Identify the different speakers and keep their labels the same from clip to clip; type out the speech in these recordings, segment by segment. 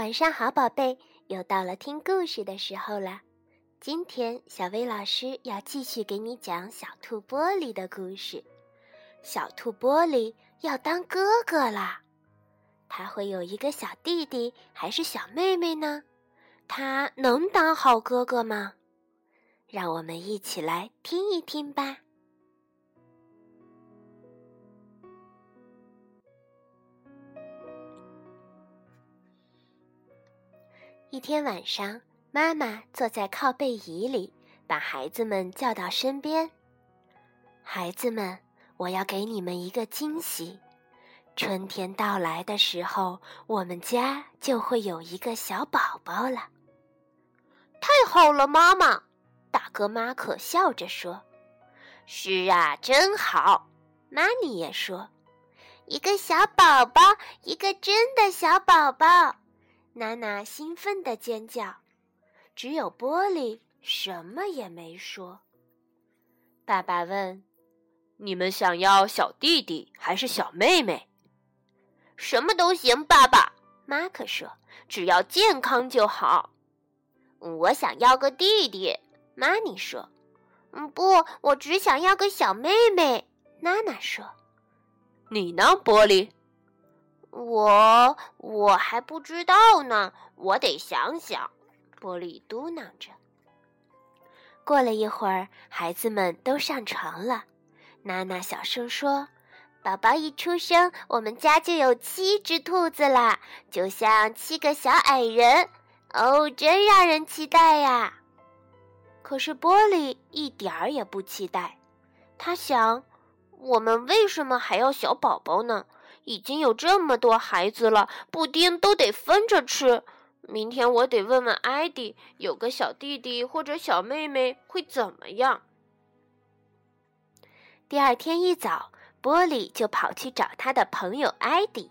Speaker 1: 晚上好，宝贝，又到了听故事的时候了。今天小薇老师要继续给你讲小兔玻璃的故事。小兔玻璃要当哥哥啦，他会有一个小弟弟还是小妹妹呢？他能当好哥哥吗？让我们一起来听一听吧。一天晚上，妈妈坐在靠背椅里，把孩子们叫到身边。孩子们，我要给你们一个惊喜。春天到来的时候，我们家就会有一个小宝宝了。
Speaker 2: 太好了，妈妈！大哥马可笑着说：“
Speaker 3: 是啊，真好。”
Speaker 1: 妈咪也说：“
Speaker 4: 一个小宝宝，一个真的小宝宝。”
Speaker 1: 娜娜兴奋地尖叫，只有玻璃什么也没说。
Speaker 2: 爸爸问：“你们想要小弟弟还是小妹妹？”“
Speaker 3: 什么都行，爸爸。”
Speaker 1: 马克说，“
Speaker 3: 只要健康就好。”“
Speaker 4: 我想要个弟弟。”
Speaker 1: 玛尼说。
Speaker 4: “嗯，不，我只想要个小妹妹。”
Speaker 1: 娜娜说。
Speaker 2: “你呢，玻璃？”
Speaker 4: 我我还不知道呢，我得想想。
Speaker 1: 玻璃嘟囔着。过了一会儿，孩子们都上床了。娜娜小声说：“
Speaker 4: 宝宝一出生，我们家就有七只兔子啦，就像七个小矮人。哦，真让人期待呀！”
Speaker 1: 可是玻璃一点儿也不期待。他想：“我们为什么还要小宝宝呢？”已经有这么多孩子了，布丁都得分着吃。明天我得问问艾迪，有个小弟弟或者小妹妹会怎么样？第二天一早，波利就跑去找他的朋友艾迪。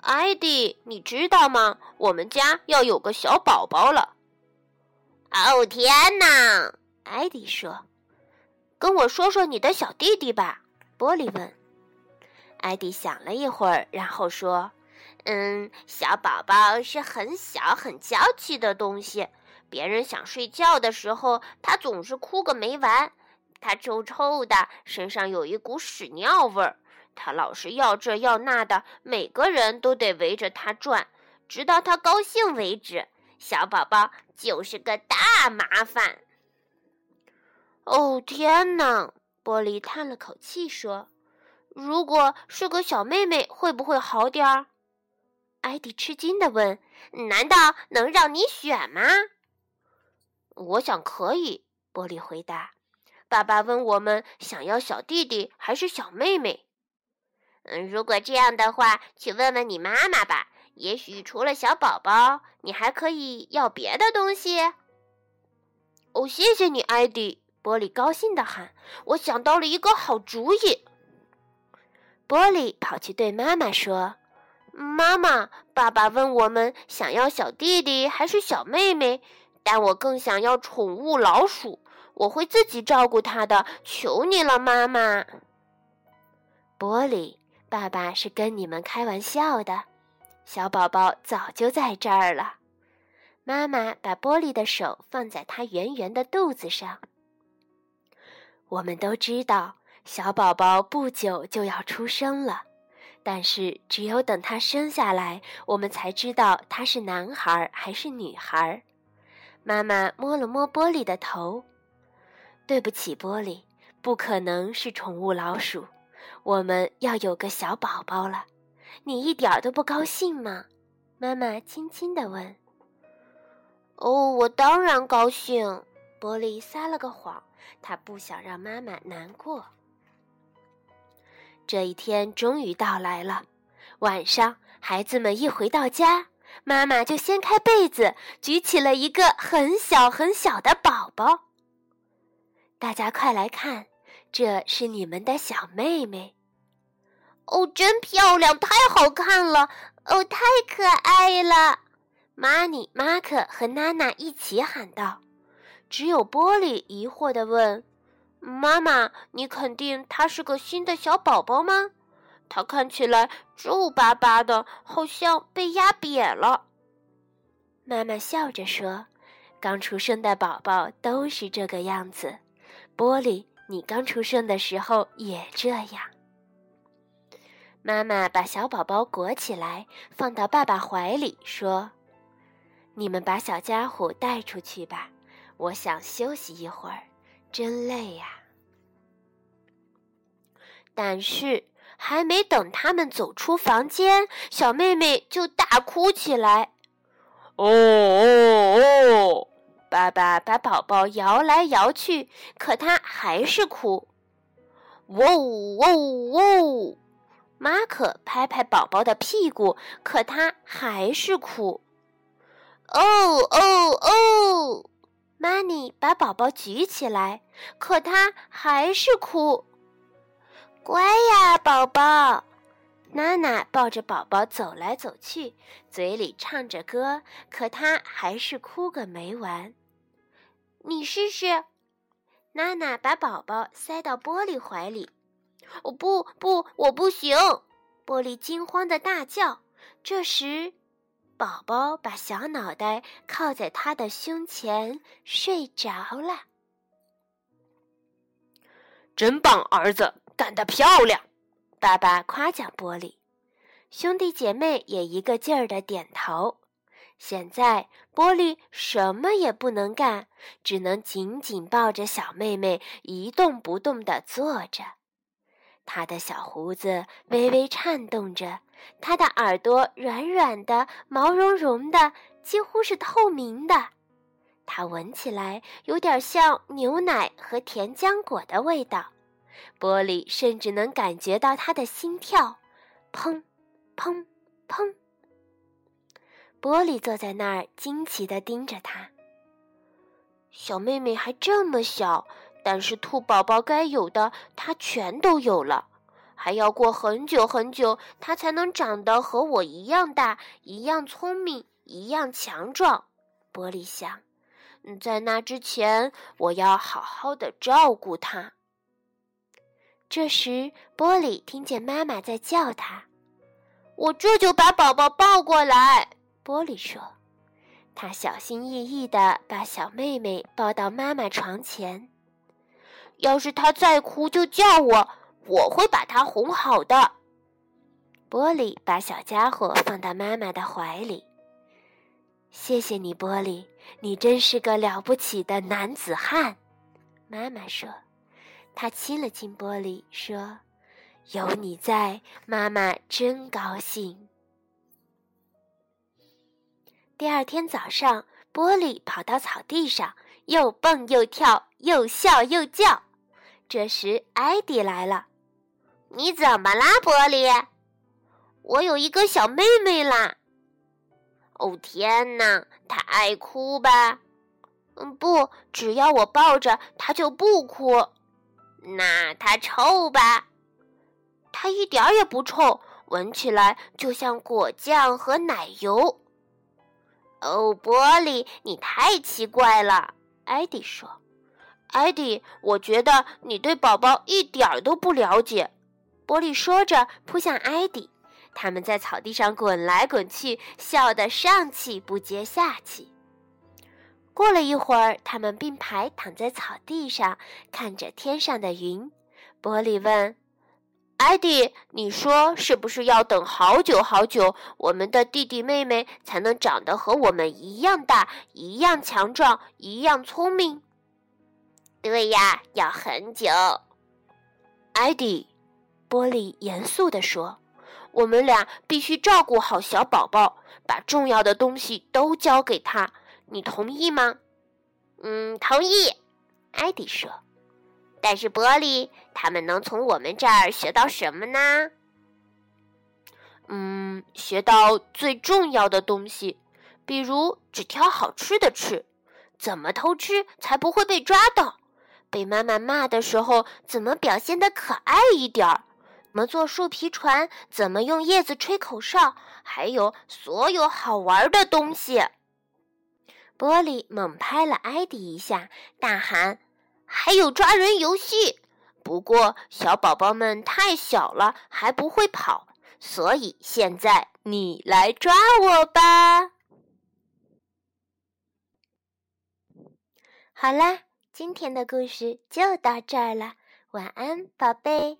Speaker 1: 艾迪，你知道吗？我们家要有个小宝宝了。
Speaker 3: 哦天哪！
Speaker 1: 艾迪说：“跟我说说你的小弟弟吧。”波利问。艾迪想了一会儿，然后说：“
Speaker 3: 嗯，小宝宝是很小很娇气的东西。别人想睡觉的时候，他总是哭个没完。他臭臭的，身上有一股屎尿味儿。他老是要这要那的，每个人都得围着他转，直到他高兴为止。小宝宝就是个大麻烦。”
Speaker 1: 哦，天哪！玻璃叹了口气说。如果是个小妹妹，会不会好点儿？艾迪吃惊地问：“
Speaker 3: 难道能让你选吗？”
Speaker 1: 我想可以。玻璃回答：“爸爸问我们想要小弟弟还是小妹妹。”
Speaker 3: 嗯，如果这样的话，去问问你妈妈吧。也许除了小宝宝，你还可以要别的东西。
Speaker 1: 哦，谢谢你，艾迪！玻璃高兴地喊：“我想到了一个好主意。”玻璃跑去对妈妈说：“妈妈，爸爸问我们想要小弟弟还是小妹妹，但我更想要宠物老鼠，我会自己照顾它的，求你了，妈妈。”玻璃，爸爸是跟你们开玩笑的，小宝宝早就在这儿了。妈妈把玻璃的手放在他圆圆的肚子上。我们都知道。小宝宝不久就要出生了，但是只有等他生下来，我们才知道他是男孩还是女孩。妈妈摸了摸玻璃的头，对不起，玻璃，不可能是宠物老鼠。我们要有个小宝宝了，你一点都不高兴吗？妈妈轻轻地问。哦，我当然高兴。玻璃撒了个谎，他不想让妈妈难过。这一天终于到来了。晚上，孩子们一回到家，妈妈就掀开被子，举起了一个很小很小的宝宝。大家快来看，这是你们的小妹妹。
Speaker 4: 哦，真漂亮，太好看了！哦，太可爱了！
Speaker 1: 玛尼、马克和娜娜一起喊道。只有玻璃疑惑地问。妈妈，你肯定他是个新的小宝宝吗？他看起来皱巴巴的，好像被压扁了。妈妈笑着说：“刚出生的宝宝都是这个样子。玻璃，你刚出生的时候也这样。”妈妈把小宝宝裹起来，放到爸爸怀里，说：“你们把小家伙带出去吧，我想休息一会儿，真累呀。”但是还没等他们走出房间，小妹妹就大哭起来。哦哦哦！爸爸把宝宝摇来摇去，可他还是哭。喔喔喔！马可拍拍宝宝的屁股，可他还是哭。哦哦哦！玛尼把宝宝举起来，可他还是哭。
Speaker 4: 乖呀，宝宝！
Speaker 1: 娜娜抱着宝宝走来走去，嘴里唱着歌，可他还是哭个没完。
Speaker 4: 你试试。
Speaker 1: 娜娜把宝宝塞到玻璃怀里。
Speaker 4: 哦不不，我不行！
Speaker 1: 玻璃惊慌的大叫。这时，宝宝把小脑袋靠在他的胸前睡着了。真棒，儿子，干得漂亮！爸爸夸奖玻璃，兄弟姐妹也一个劲儿的点头。现在，玻璃什么也不能干，只能紧紧抱着小妹妹，一动不动地坐着。他的小胡子微微颤动着，他的耳朵软软的、毛茸茸的，几乎是透明的。它闻起来有点像牛奶和甜浆果的味道。玻璃甚至能感觉到他的心跳，砰，砰，砰。玻璃坐在那儿，惊奇地盯着他。小妹妹还这么小。但是兔宝宝该有的，它全都有了。还要过很久很久，它才能长得和我一样大，一样聪明，一样强壮。玻璃想，在那之前，我要好好的照顾它。这时，玻璃听见妈妈在叫他：“
Speaker 4: 我这就把宝宝抱过来。”
Speaker 1: 玻璃说：“他小心翼翼地把小妹妹抱到妈妈床前。”
Speaker 4: 要是他再哭，就叫我，我会把他哄好的。
Speaker 1: 玻璃把小家伙放到妈妈的怀里。谢谢你，玻璃，你真是个了不起的男子汉。妈妈说，她亲了亲玻璃，说：“有你在，妈妈真高兴。”第二天早上，玻璃跑到草地上。又蹦又跳，又笑又叫。这时，艾迪来了。
Speaker 4: “你怎么啦，玻璃？”“
Speaker 3: 我有一个小妹妹啦。”“
Speaker 4: 哦，天哪，她爱哭吧？”“
Speaker 3: 嗯，不，只要我抱着她就不哭。”“
Speaker 4: 那她臭吧？”“
Speaker 3: 她一点也不臭，闻起来就像果酱和奶油。”“
Speaker 4: 哦，玻璃，你太奇怪了。”
Speaker 3: 艾迪说：“艾迪，我觉得你对宝宝一点都不了解。”玻璃说着扑向艾迪，他们在草地上滚来滚去，笑得上气不接下气。过了一会儿，他们并排躺在草地上，看着天上的云。玻璃问。艾迪，你说是不是要等好久好久，我们的弟弟妹妹才能长得和我们一样大、一样强壮、一样聪明？
Speaker 4: 对呀，要很久。
Speaker 3: 艾迪，波利严肃地说：“我们俩必须照顾好小宝宝，把重要的东西都交给他。你同意吗？”“
Speaker 4: 嗯，同意。”
Speaker 3: 艾迪说。
Speaker 4: 但是玻璃，他们能从我们这儿学到什么呢？
Speaker 3: 嗯，学到最重要的东西，比如只挑好吃的吃，怎么偷吃才不会被抓到，被妈妈骂的时候怎么表现的可爱一点儿，怎么做树皮船，怎么用叶子吹口哨，还有所有好玩的东西。玻璃猛拍了艾迪一下，大喊。还有抓人游戏，不过小宝宝们太小了，还不会跑，所以现在你来抓我吧。
Speaker 4: 好啦，今天的故事就到这儿了，晚安，宝贝。